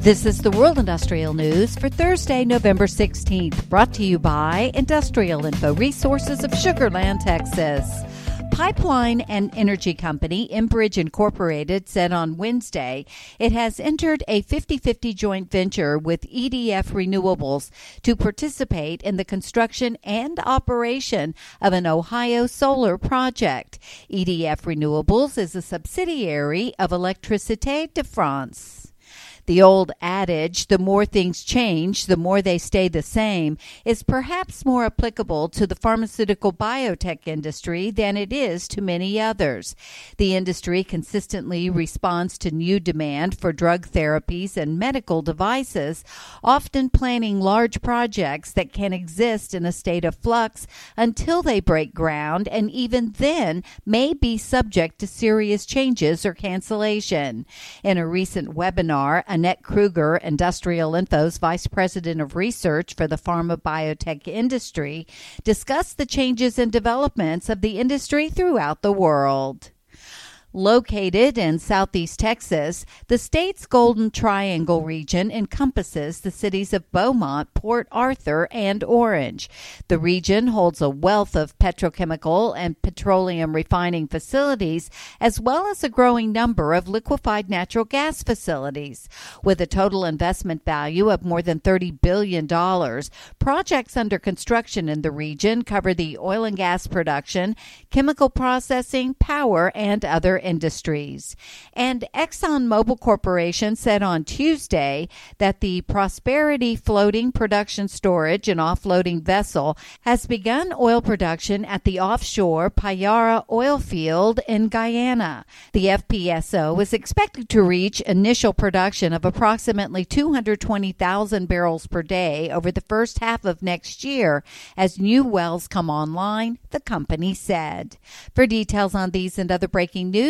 This is the World Industrial News for Thursday, November 16th, brought to you by Industrial Info Resources of Sugar Land, Texas. Pipeline and energy company Enbridge Incorporated said on Wednesday it has entered a 50 50 joint venture with EDF Renewables to participate in the construction and operation of an Ohio solar project. EDF Renewables is a subsidiary of Electricité de France. The old adage, the more things change, the more they stay the same, is perhaps more applicable to the pharmaceutical biotech industry than it is to many others. The industry consistently responds to new demand for drug therapies and medical devices, often planning large projects that can exist in a state of flux until they break ground and even then may be subject to serious changes or cancellation. In a recent webinar, Annette Kruger, Industrial Info's Vice President of Research for the pharma biotech industry, discussed the changes and developments of the industry throughout the world. Located in southeast Texas, the state's Golden Triangle region encompasses the cities of Beaumont, Port Arthur, and Orange. The region holds a wealth of petrochemical and petroleum refining facilities, as well as a growing number of liquefied natural gas facilities. With a total investment value of more than $30 billion, projects under construction in the region cover the oil and gas production, chemical processing, power, and other industries. And ExxonMobil Corporation said on Tuesday that the Prosperity floating production storage and offloading vessel has begun oil production at the offshore Payara oil field in Guyana. The FPSO is expected to reach initial production of approximately 220,000 barrels per day over the first half of next year as new wells come online, the company said. For details on these and other breaking news,